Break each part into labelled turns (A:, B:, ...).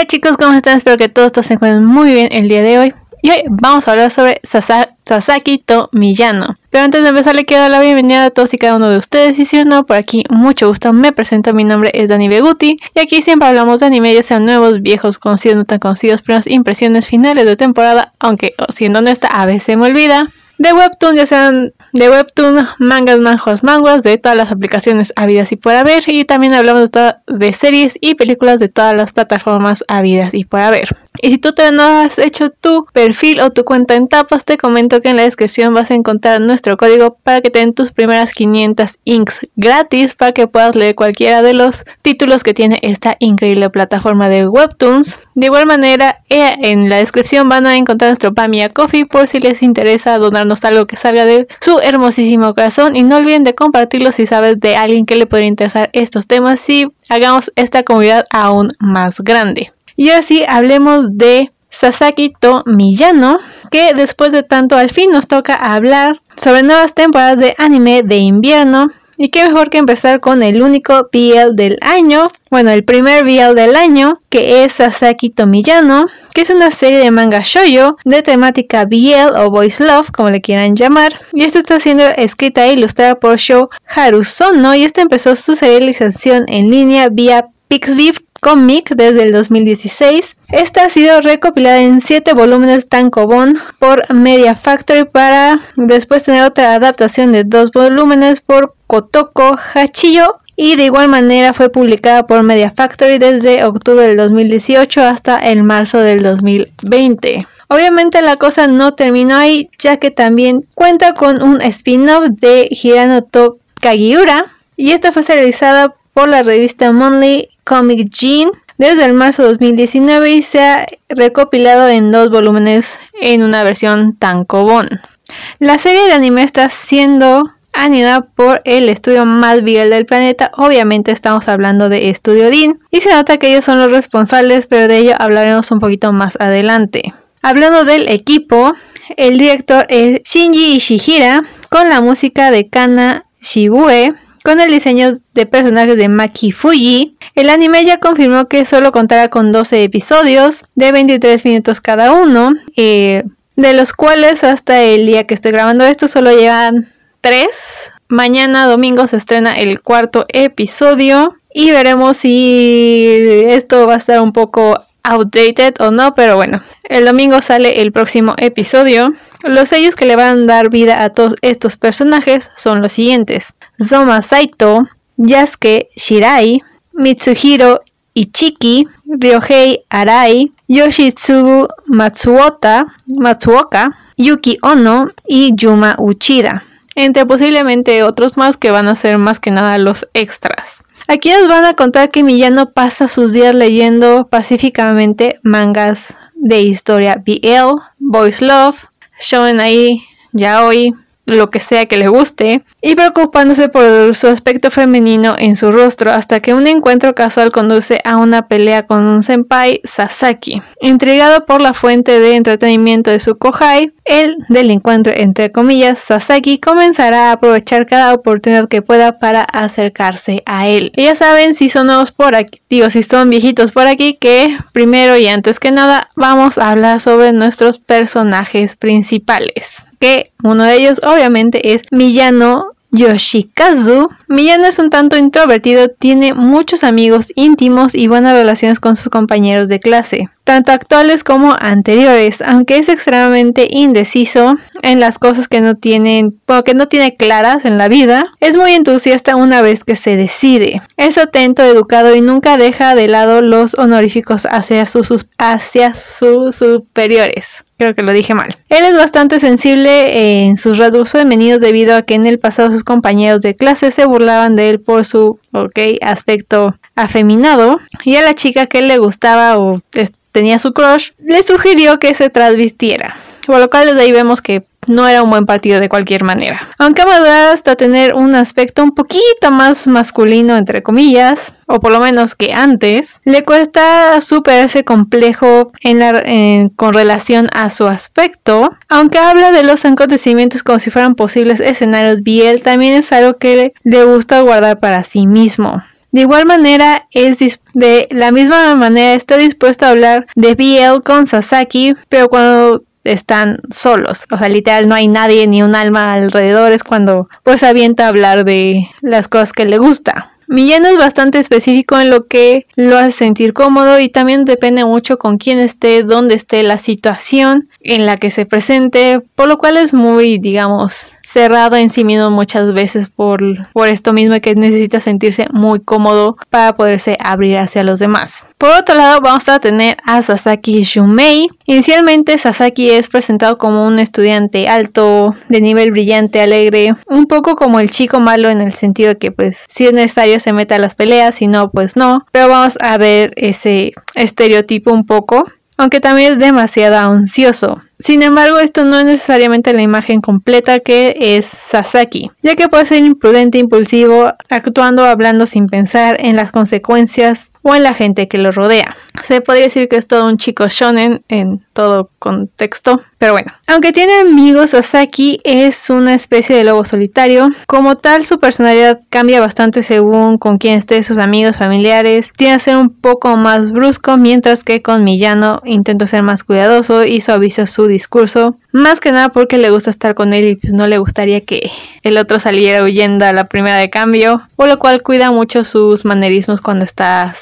A: Hola chicos, ¿cómo están? Espero que todos, se encuentren muy bien el día de hoy. Y hoy vamos a hablar sobre Sasaki Tomiyano. Pero antes de empezar le quiero dar la bienvenida a todos y cada uno de ustedes y si no por aquí mucho gusto me presento, mi nombre es Dani Beguti y aquí siempre hablamos de anime ya sean nuevos, viejos, conocidos, no tan conocidos, primeras impresiones finales de temporada, aunque siendo honesta a veces me olvida de Webtoon, ya sean de Webtoon, mangas, manjuas, manguas, de todas las aplicaciones habidas y por haber. Y también hablamos de, de series y películas de todas las plataformas habidas y por haber. Y si tú todavía no has hecho tu perfil o tu cuenta en tapas, te comento que en la descripción vas a encontrar nuestro código para que te den tus primeras 500 inks gratis para que puedas leer cualquiera de los títulos que tiene esta increíble plataforma de Webtoons. De igual manera, eh, en la descripción van a encontrar nuestro Pamia Coffee por si les interesa donarnos algo que salga de su hermosísimo corazón. Y no olviden de compartirlo si sabes de alguien que le podría interesar estos temas y hagamos esta comunidad aún más grande. Y ahora sí, hablemos de Sasaki to Miyano, que después de tanto al fin nos toca hablar sobre nuevas temporadas de anime de invierno. Y qué mejor que empezar con el único BL del año, bueno, el primer BL del año, que es Sasaki Tomiyano, que es una serie de manga shoyo de temática BL o Voice Love, como le quieran llamar. Y esta está siendo escrita e ilustrada por Sho Harusono y esta empezó su serialización en línea vía Pixbeef Comic desde el 2016. Esta ha sido recopilada en 7 volúmenes tankobon por Media Factory para después tener otra adaptación de 2 volúmenes por Kotoko Hachiyo y de igual manera fue publicada por Media Factory desde octubre del 2018 hasta el marzo del 2020. Obviamente la cosa no terminó ahí ya que también cuenta con un spin-off de Hiranoto Kagiura y esta fue realizada por la revista Monthly Comic Gene desde el marzo de 2019 y se ha recopilado en dos volúmenes en una versión tankobon. La serie de anime está siendo animada por el estudio más viral del planeta. Obviamente estamos hablando de Studio Dean y se nota que ellos son los responsables, pero de ello hablaremos un poquito más adelante. Hablando del equipo, el director es Shinji Ishihira con la música de Kana Shibue con el diseño de personajes de Maki Fuji. El anime ya confirmó que solo contará con 12 episodios de 23 minutos cada uno, eh, de los cuales hasta el día que estoy grabando esto solo llevan 3. Mañana domingo se estrena el cuarto episodio y veremos si esto va a estar un poco outdated o no, pero bueno, el domingo sale el próximo episodio. Los sellos que le van a dar vida a todos estos personajes son los siguientes: Zoma Saito, Yasuke Shirai, Mitsuhiro Ichiki, Ryohei Arai, Yoshitsugu Matsuota, Matsuoka, Yuki Ono y Yuma Uchida, entre posiblemente otros más que van a ser más que nada los extras. Aquí nos van a contar que Millano pasa sus días leyendo pacíficamente mangas de historia BL, Boys Love, Shonen ahí, Yaoi, lo que sea que le guste, y preocupándose por su aspecto femenino en su rostro hasta que un encuentro casual conduce a una pelea con un senpai Sasaki. Intrigado por la fuente de entretenimiento de su kohai, el del encuentro entre comillas Sasaki comenzará a aprovechar cada oportunidad que pueda para acercarse a él. Y ya saben si son nuevos por aquí, digo si son viejitos por aquí, que primero y antes que nada vamos a hablar sobre nuestros personajes principales que uno de ellos obviamente es Miyano Yoshikazu. Miyano es un tanto introvertido, tiene muchos amigos íntimos y buenas relaciones con sus compañeros de clase, tanto actuales como anteriores, aunque es extremadamente indeciso en las cosas que no tienen, que no tiene claras en la vida, es muy entusiasta una vez que se decide. Es atento, educado y nunca deja de lado los honoríficos hacia sus, hacia sus superiores creo que lo dije mal. Él es bastante sensible en sus rasgos femeninos debido a que en el pasado sus compañeros de clase se burlaban de él por su okay, aspecto afeminado y a la chica que le gustaba o tenía su crush le sugirió que se trasvistiera. Por lo cual desde ahí vemos que no era un buen partido de cualquier manera. Aunque madurado hasta tener un aspecto un poquito más masculino, entre comillas, o por lo menos que antes, le cuesta superar ese complejo en con relación a su aspecto. Aunque habla de los acontecimientos como si fueran posibles escenarios, Biel también es algo que le gusta guardar para sí mismo. De igual manera, es de la misma manera está dispuesto a hablar de BL con Sasaki, pero cuando están solos, o sea, literal no hay nadie ni un alma alrededor, es cuando pues avienta a hablar de las cosas que le gusta. Millano es bastante específico en lo que lo hace sentir cómodo y también depende mucho con quién esté, dónde esté la situación en la que se presente, por lo cual es muy, digamos, cerrado en sí mismo muchas veces por, por esto mismo que necesita sentirse muy cómodo para poderse abrir hacia los demás. Por otro lado, vamos a tener a Sasaki Shumei. Inicialmente, Sasaki es presentado como un estudiante alto, de nivel brillante, alegre, un poco como el chico malo en el sentido de que, pues, si es necesario se mete a las peleas, si no, pues no. Pero vamos a ver ese estereotipo un poco aunque también es demasiado ansioso. Sin embargo, esto no es necesariamente la imagen completa que es Sasaki, ya que puede ser imprudente, impulsivo, actuando hablando sin pensar en las consecuencias o en la gente que lo rodea. Se podría decir que es todo un chico shonen en todo contexto, pero bueno. Aunque tiene amigos, Sasaki es una especie de lobo solitario. Como tal, su personalidad cambia bastante según con quién esté sus amigos, familiares. Tiene a ser un poco más brusco, mientras que con Millano intenta ser más cuidadoso y suaviza su discurso. Más que nada porque le gusta estar con él y pues no le gustaría que el otro saliera huyendo a la primera de cambio, por lo cual cuida mucho sus manerismos cuando está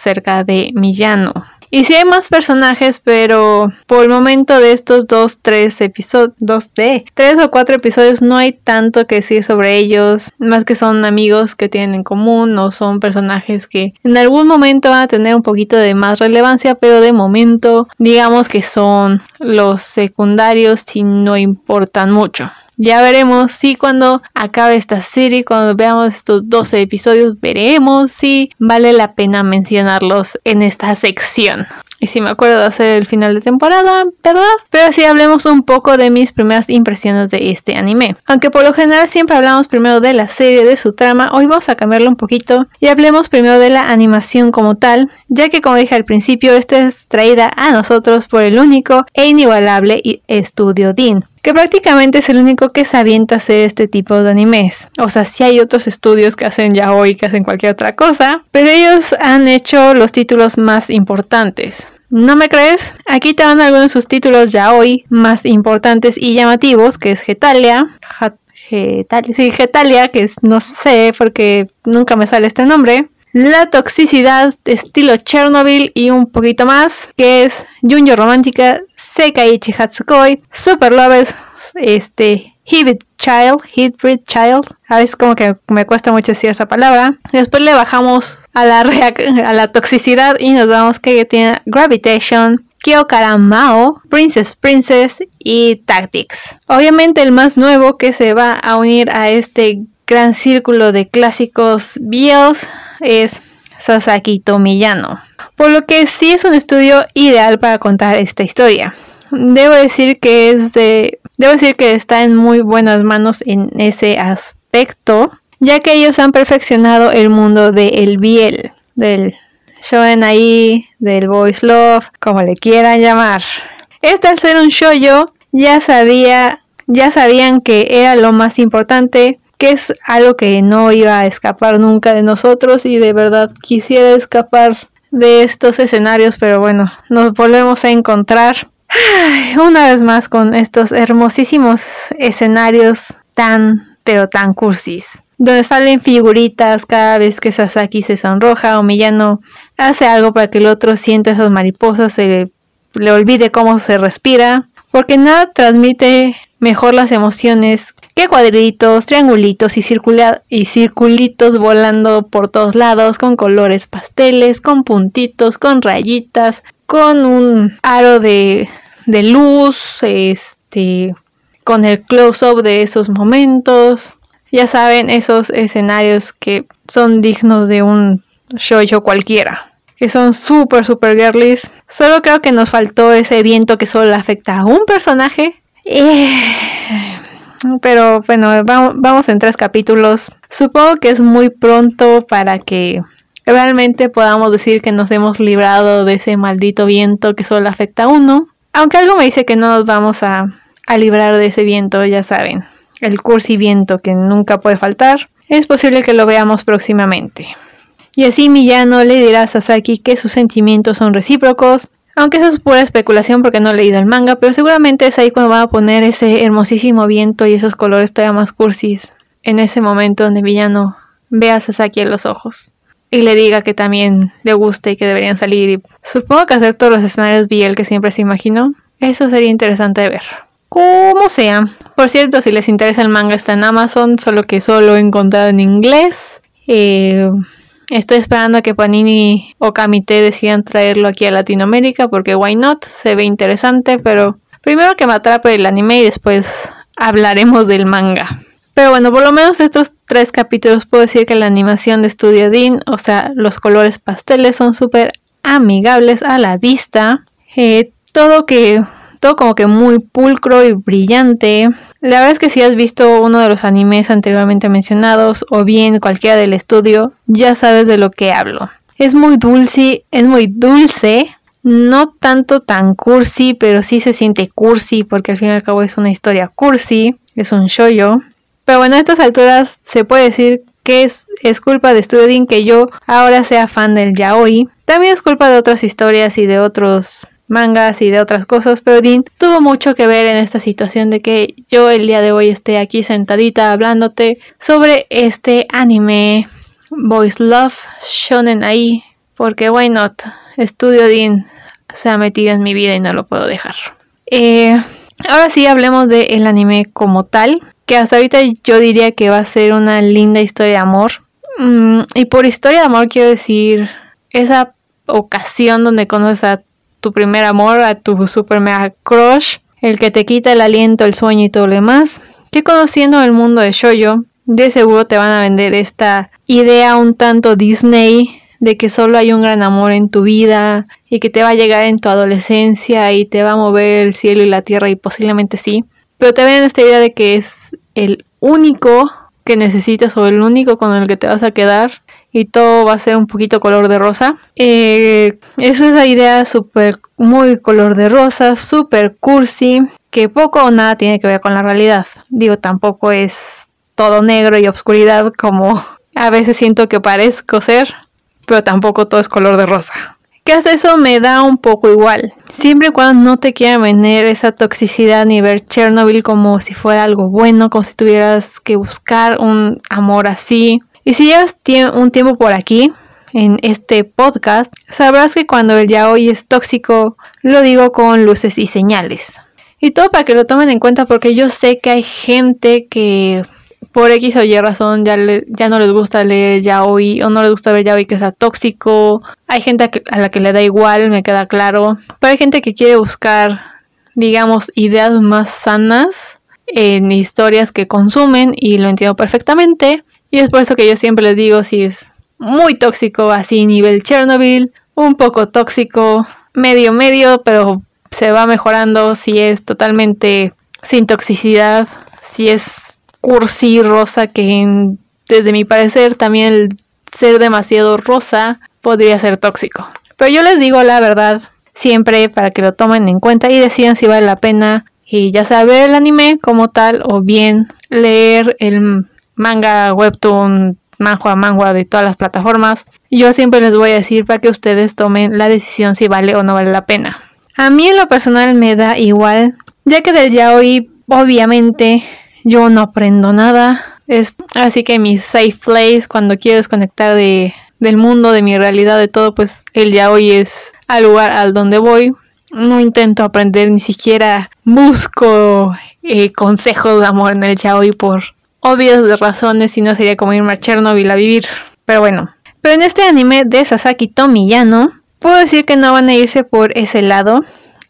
A: de Millano. Y sí hay más personajes, pero por el momento de estos dos, tres episodios, dos de tres o cuatro episodios no hay tanto que decir sobre ellos, más que son amigos que tienen en común o son personajes que en algún momento van a tener un poquito de más relevancia, pero de momento digamos que son los secundarios y no importan mucho. Ya veremos si cuando acabe esta serie, cuando veamos estos 12 episodios, veremos si vale la pena mencionarlos en esta sección. Y si me acuerdo de hacer el final de temporada, ¿verdad? Pero sí hablemos un poco de mis primeras impresiones de este anime. Aunque por lo general siempre hablamos primero de la serie, de su trama, hoy vamos a cambiarlo un poquito y hablemos primero de la animación como tal, ya que como dije al principio, esta es traída a nosotros por el único e inigualable Estudio Dean que prácticamente es el único que se avienta a hacer este tipo de animes. O sea, sí hay otros estudios que hacen ya hoy, que hacen cualquier otra cosa, pero ellos han hecho los títulos más importantes. ¿No me crees? Aquí te van algunos de sus títulos ya hoy más importantes y llamativos, que es Getalia, Getalia, sí, Getalia, que es, no sé porque nunca me sale este nombre. La toxicidad estilo Chernobyl y un poquito más, que es Junjo Romántica, Sekaiichi Hatsukoi, Super Loves, este, Hibit Child, Hybrid Child, a veces como que me cuesta mucho decir esa palabra. Después le bajamos a la, a la toxicidad y nos vamos que tiene Gravitation, Mao, Princess Princess y Tactics. Obviamente el más nuevo que se va a unir a este gran círculo de clásicos BLs es Sasaki Tomiyano. Por lo que sí es un estudio ideal para contar esta historia. Debo decir que es de. Debo decir que está en muy buenas manos en ese aspecto. Ya que ellos han perfeccionado el mundo del Biel, del shonen ahí, del voice love, como le quieran llamar. Este al ser un shoyo, ya sabía, ya sabían que era lo más importante, que es algo que no iba a escapar nunca de nosotros y de verdad quisiera escapar de estos escenarios, pero bueno, nos volvemos a encontrar una vez más con estos hermosísimos escenarios tan, pero tan cursis. Donde salen figuritas cada vez que Sasaki se sonroja o Miyano hace algo para que el otro sienta esas mariposas, se le olvide cómo se respira. Porque nada transmite mejor las emociones que cuadritos, triangulitos y, y circulitos volando por todos lados con colores pasteles, con puntitos, con rayitas, con un aro de, de luz, este, con el close-up de esos momentos. Ya saben, esos escenarios que son dignos de un shoujo cualquiera. Que son súper, súper girlies. Solo creo que nos faltó ese viento que solo afecta a un personaje. Eh, pero bueno, vamos, vamos en tres capítulos. Supongo que es muy pronto para que realmente podamos decir que nos hemos librado de ese maldito viento que solo afecta a uno. Aunque algo me dice que no nos vamos a, librar de ese viento, ya saben, el cursi viento que nunca puede faltar. Es posible que lo veamos próximamente. Y así Miyano le dirá a Sasaki que sus sentimientos son recíprocos. Aunque eso es pura especulación porque no he leído el manga, pero seguramente es ahí cuando va a poner ese hermosísimo viento y esos colores todavía más cursis. En ese momento donde Villano ve a Sasaki en los ojos y le diga que también le gusta y que deberían salir. Y supongo que hacer todos los escenarios Biel que siempre se imaginó. Eso sería interesante de ver. Como sea. Por cierto, si les interesa el manga está en Amazon, solo que solo he encontrado en inglés. Eh, estoy esperando a que Panini o Kamite decidan traerlo aquí a Latinoamérica porque why not? Se ve interesante, pero primero que me atrape el anime y después hablaremos del manga. Pero bueno, por lo menos estos tres capítulos puedo decir que la animación de Studio Dean, o sea, los colores pasteles son súper amigables a la vista. Eh, todo que todo como que muy pulcro y brillante. La verdad es que si has visto uno de los animes anteriormente mencionados o bien cualquiera del estudio, ya sabes de lo que hablo. Es muy dulce, es muy dulce, no tanto tan cursi, pero sí se siente cursi porque al fin y al cabo es una historia cursi, es un shoyo. Pero bueno, a estas alturas se puede decir que es, culpa de Studio que yo ahora sea fan del yaoi. También es culpa de otras historias y de otros mangas y de otras cosas, pero Dean tuvo mucho que ver en esta situación de que yo el día de hoy esté aquí sentadita hablándote sobre este anime Boys Love Shonen ahí, porque why not? Estudio Dean se ha metido en mi vida y no lo puedo dejar. Eh, ahora sí hablemos del anime como tal, que hasta ahorita yo diría que va a ser una linda historia de amor. Mm, y por historia de amor quiero decir esa ocasión donde conoces a tu primer amor, a tu super mega crush, el que te quita el aliento, el sueño y todo lo demás, que conociendo el mundo de shoyo, de seguro te van a vender esta idea un tanto Disney de que solo hay un gran amor en tu vida y que te va a llegar en tu adolescencia y te va a mover el cielo y la tierra y posiblemente sí. Pero ven esta idea de que es el único que necesitas o el único con el que te vas a quedar y todo va a ser un poquito color de rosa. Eh, es esa idea súper, muy color de rosa, súper cursi, que poco o nada tiene que ver con la realidad. Digo, tampoco es todo negro y obscuridad como a veces siento que parezco ser, pero tampoco todo es color de rosa. Que eso me da un poco igual. Siempre y cuando no te quieran vender esa toxicidad ni ver Chernobyl como si fuera algo bueno, como si tuvieras que buscar un amor así y si llevas un tiempo por aquí, en este podcast, sabrás que cuando el yaoi es tóxico, lo digo con luces y señales. Y todo para que lo tomen en cuenta porque yo sé que hay gente que por X o Y razón ya, ya no les gusta leer yaoi o no les gusta ver yaoi que sea tóxico. Hay gente a la que le da igual, me queda claro. Pero hay gente que quiere buscar, digamos, ideas más sanas en historias que consumen y lo entiendo perfectamente. Y es por eso que yo siempre les digo si es muy tóxico, así nivel Chernobyl, un poco tóxico, medio medio, pero se va mejorando si es totalmente sin toxicidad, si es cursi rosa, que desde mi parecer también el ser demasiado rosa podría ser tóxico. Pero yo les digo la verdad siempre para que lo tomen en cuenta y decidan si vale la pena y ya sea ver el anime como tal o bien leer el manga, webtoon, manhua, manga de todas las plataformas. Yo siempre les voy a decir para que ustedes tomen la decisión si vale o no vale la pena. A mí en lo personal me da igual, ya que del yaoi obviamente yo no aprendo nada. Es así que mi safe place cuando quiero desconectar de, del mundo, de mi realidad, de todo, pues el yaoi es al lugar al donde voy. No intento aprender, ni siquiera busco eh, consejos de amor en el yaoi por obvias razones y no sería como irme a Chernobyl a vivir. Pero bueno. Pero en este anime de Sasaki Tomiyano, puedo decir que no van a irse por ese lado.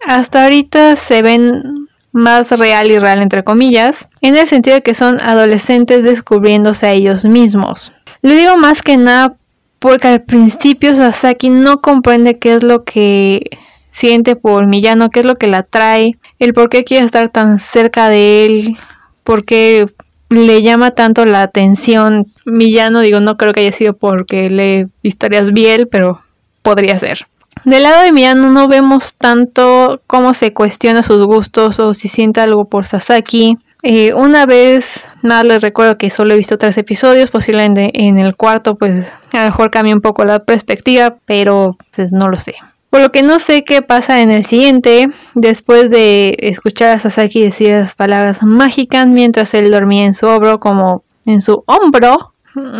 A: Hasta ahorita se ven más real y real entre comillas, en el sentido de que son adolescentes descubriéndose a ellos mismos. Lo digo más que nada porque al principio Sasaki no comprende qué es lo que siente por Miyano, qué es lo que la atrae, el por qué quiere estar tan cerca de él, por qué le llama tanto la atención Millano, digo, no creo que haya sido porque lee historias bien, pero podría ser. Del lado de Millano no vemos tanto cómo se cuestiona sus gustos o si siente algo por Sasaki. Eh, una vez más les recuerdo que solo he visto tres episodios, posiblemente en el cuarto pues a lo mejor cambie un poco la perspectiva, pero pues no lo sé. Por lo que no sé qué pasa en el siguiente, después de escuchar a Sasaki decir las palabras mágicas mientras él dormía en su hombro, como en su hombro,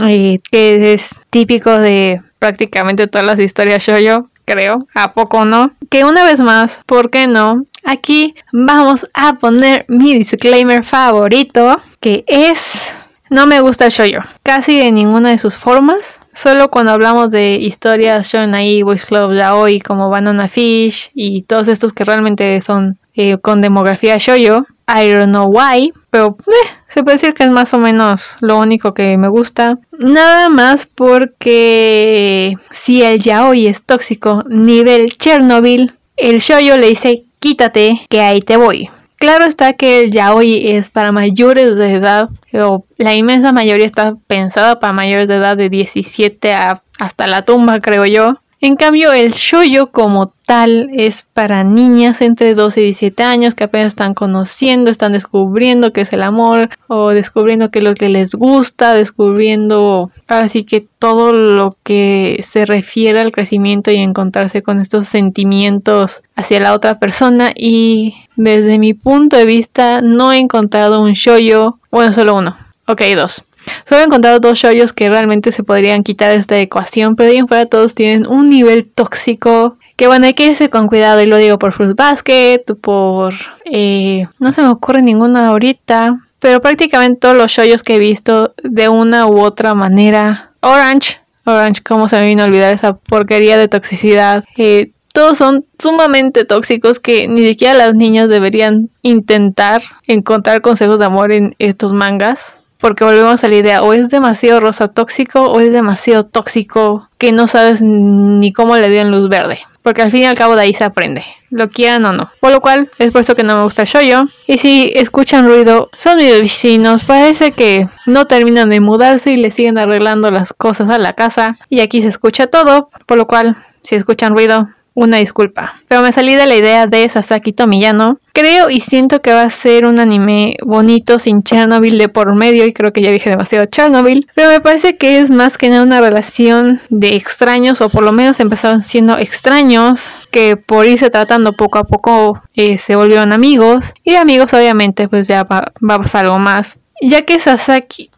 A: eh, que es típico de prácticamente todas las historias yo creo, ¿a poco no? Que una vez más, ¿por qué no? Aquí vamos a poner mi disclaimer favorito, que es... No me gusta el shoyo, casi de ninguna de sus formas. Solo cuando hablamos de historias ahí, Boys Club Yaoi como Banana Fish y todos estos que realmente son eh, con demografía shoyo. I don't know why, pero eh, se puede decir que es más o menos lo único que me gusta. Nada más porque si el yaoi es tóxico nivel Chernobyl, el shoyo le dice quítate que ahí te voy. Claro está que el yaoi es para mayores de edad, o la inmensa mayoría está pensada para mayores de edad de 17 a hasta la tumba, creo yo. En cambio, el shoyo como tal es para niñas entre 12 y 17 años que apenas están conociendo, están descubriendo qué es el amor o descubriendo qué es lo que les gusta, descubriendo así que todo lo que se refiere al crecimiento y encontrarse con estos sentimientos hacia la otra persona y desde mi punto de vista no he encontrado un shoyo, bueno, solo uno. Ok, dos Solo he encontrado dos shoyos que realmente se podrían quitar de esta ecuación, pero bien fuera todos tienen un nivel tóxico. Que bueno, hay que irse con cuidado y lo digo por Fruit Basket, por... Eh, no se me ocurre ninguna ahorita, pero prácticamente todos los shoyos que he visto de una u otra manera. Orange, Orange, ¿cómo se me vino a olvidar esa porquería de toxicidad? Eh, todos son sumamente tóxicos que ni siquiera las niñas deberían intentar encontrar consejos de amor en estos mangas porque volvemos a la idea, o es demasiado rosa tóxico o es demasiado tóxico que no sabes ni cómo le dieron luz verde. Porque al fin y al cabo de ahí se aprende, lo quieran o no. Por lo cual es por eso que no me gusta shoyo. Y si escuchan ruido, son mis vecinos. Parece que no terminan de mudarse y le siguen arreglando las cosas a la casa. Y aquí se escucha todo. Por lo cual, si escuchan ruido, una disculpa. Pero me salí de la idea de Sasaki Tomiyano. Creo y siento que va a ser un anime bonito sin Chernobyl de por medio y creo que ya dije demasiado Chernobyl. Pero me parece que es más que nada una relación de extraños o por lo menos empezaron siendo extraños que por irse tratando poco a poco eh, se volvieron amigos y amigos obviamente pues ya va, va a pasar algo más. Ya que Sasaki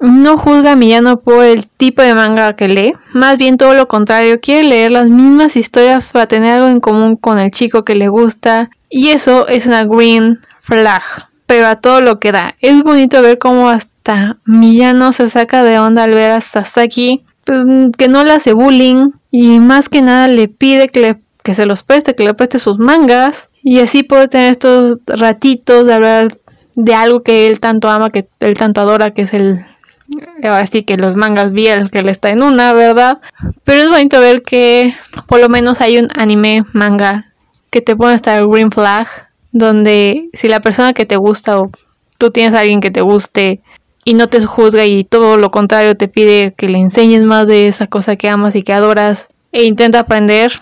A: no juzga a Miyano por el tipo de manga que lee, más bien todo lo contrario, quiere leer las mismas historias para tener algo en común con el chico que le gusta y eso es una green flag, pero a todo lo que da. Es bonito ver cómo hasta Miyano se saca de onda al ver a Sasaki pues, que no le hace bullying y más que nada le pide que, que se los preste, que le preste sus mangas y así puede tener estos ratitos de hablar de algo que él tanto ama, que él tanto adora, que es el... Ahora sí que los mangas Biel, que él está en una, ¿verdad? Pero es bonito ver que por lo menos hay un anime manga que te pone hasta el green flag, donde si la persona que te gusta o tú tienes a alguien que te guste y no te juzga y todo lo contrario te pide que le enseñes más de esa cosa que amas y que adoras e intenta aprender,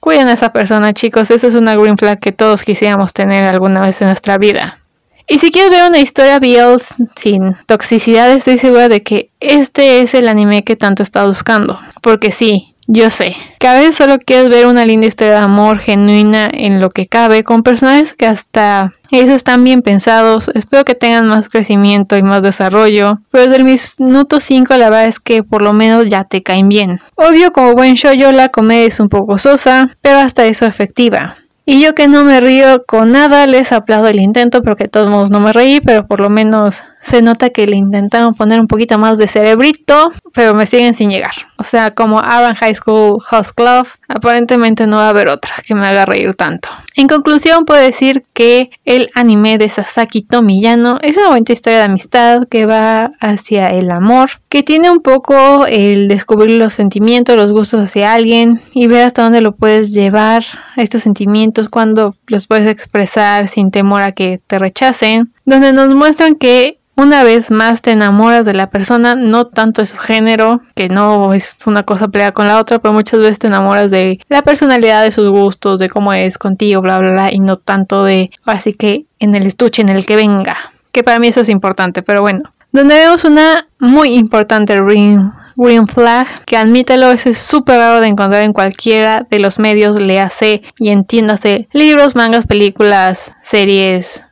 A: cuiden a esa persona chicos, eso es una green flag que todos quisiéramos tener alguna vez en nuestra vida. Y si quieres ver una historia BL sin toxicidad, estoy segura de que este es el anime que tanto estás buscando. Porque sí, yo sé, que a veces solo quieres ver una linda historia de amor genuina en lo que cabe, con personajes que hasta esos están bien pensados. Espero que tengan más crecimiento y más desarrollo. Pero desde el minuto 5 la verdad es que por lo menos ya te caen bien. Obvio, como buen show yo la comedia es un poco sosa, pero hasta eso efectiva. Y yo que no me río con nada, les aplaudo el intento, pero que de todos modos no me reí, pero por lo menos se nota que le intentaron poner un poquito más de cerebrito, pero me siguen sin llegar. O sea, como Aaron High School House Club, aparentemente no va a haber otra que me haga reír tanto. En conclusión, puedo decir que el anime de Sasaki Tomiyano es una buena historia de amistad que va hacia el amor, que tiene un poco el descubrir los sentimientos, los gustos hacia alguien y ver hasta dónde lo puedes llevar, estos sentimientos, cuando los puedes expresar sin temor a que te rechacen, donde nos muestran que una vez más te enamoras de la persona, no tanto de su género, que no es una cosa peleada con la otra, pero muchas veces te enamoras de la personalidad, de sus gustos, de cómo es contigo, bla, bla, bla, y no tanto de, así que en el estuche, en el que venga. que para mí eso es importante, pero bueno. Donde vemos una muy importante ring Green Flag, que admítelo, eso es súper raro de encontrar en cualquiera de los medios, le y entiéndase libros, mangas, películas, series,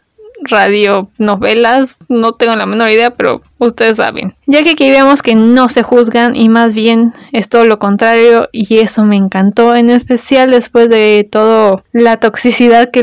A: radio, novelas, no tengo la menor idea, pero ustedes saben. Ya que aquí vemos que no se juzgan y más bien es todo lo contrario y eso me encantó, en especial después de todo la toxicidad que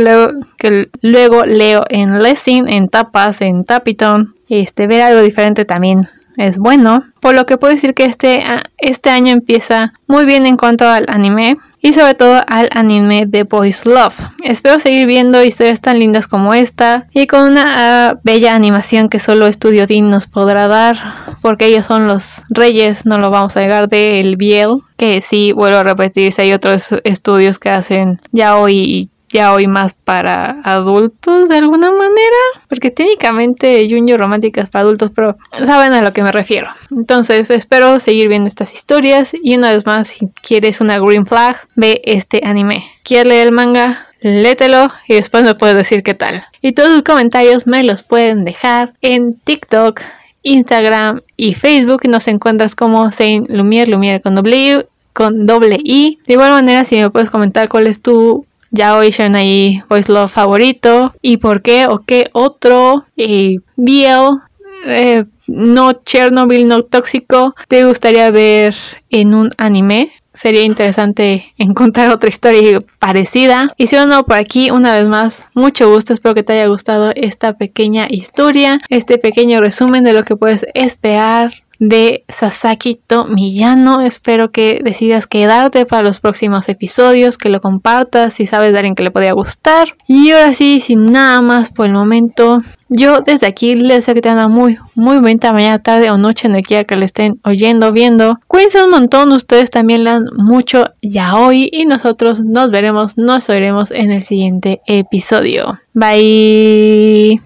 A: luego, leo en Lessing, en Tapas, en Tapiton. Este, ver algo diferente también es bueno, por lo que puedo decir que este, este año empieza muy bien en cuanto al anime y sobre todo al anime de Boys Love. Espero seguir viendo historias tan lindas como esta y con una ah, bella animación que solo Studio Dean nos podrá dar porque ellos son los reyes, no lo vamos a negar de el Biel, que sí, vuelvo a repetir, si hay otros estudios que hacen ya hoy ya hoy más para adultos de alguna manera, porque técnicamente Junjo Romántica es para adultos, pero saben a lo que me refiero. Entonces espero seguir viendo estas historias y una vez más, si quieres una green flag, ve este anime. ¿Quieres leer el manga? Lételo y después me puedes decir qué tal. Y todos sus comentarios me los pueden dejar en TikTok, Instagram y Facebook. Nos encuentras como Saint Lumiere, Lumiere con W con doble I. De igual manera, si me puedes comentar cuál es tu ya hoy ahí Voice Love favorito y por qué o qué otro eh, BL eh, no Chernobyl no tóxico te gustaría ver en un anime sería interesante encontrar otra historia parecida. Y si no, por aquí una vez más, mucho gusto. Espero que te haya gustado esta pequeña historia, este pequeño resumen de lo que puedes esperar de Sasaki Tomiyano. Espero que decidas quedarte para los próximos episodios, que lo compartas si sabes de alguien que le podría gustar. Y ahora sí, sin nada más por el momento, yo desde aquí les deseo que tengan muy, muy buena mañana, tarde o noche, en el quiera que lo estén oyendo, viendo. Cuídense un montón, ustedes también lean mucho ya hoy y nosotros nos veremos, nos oiremos en el siguiente episodio. Bye.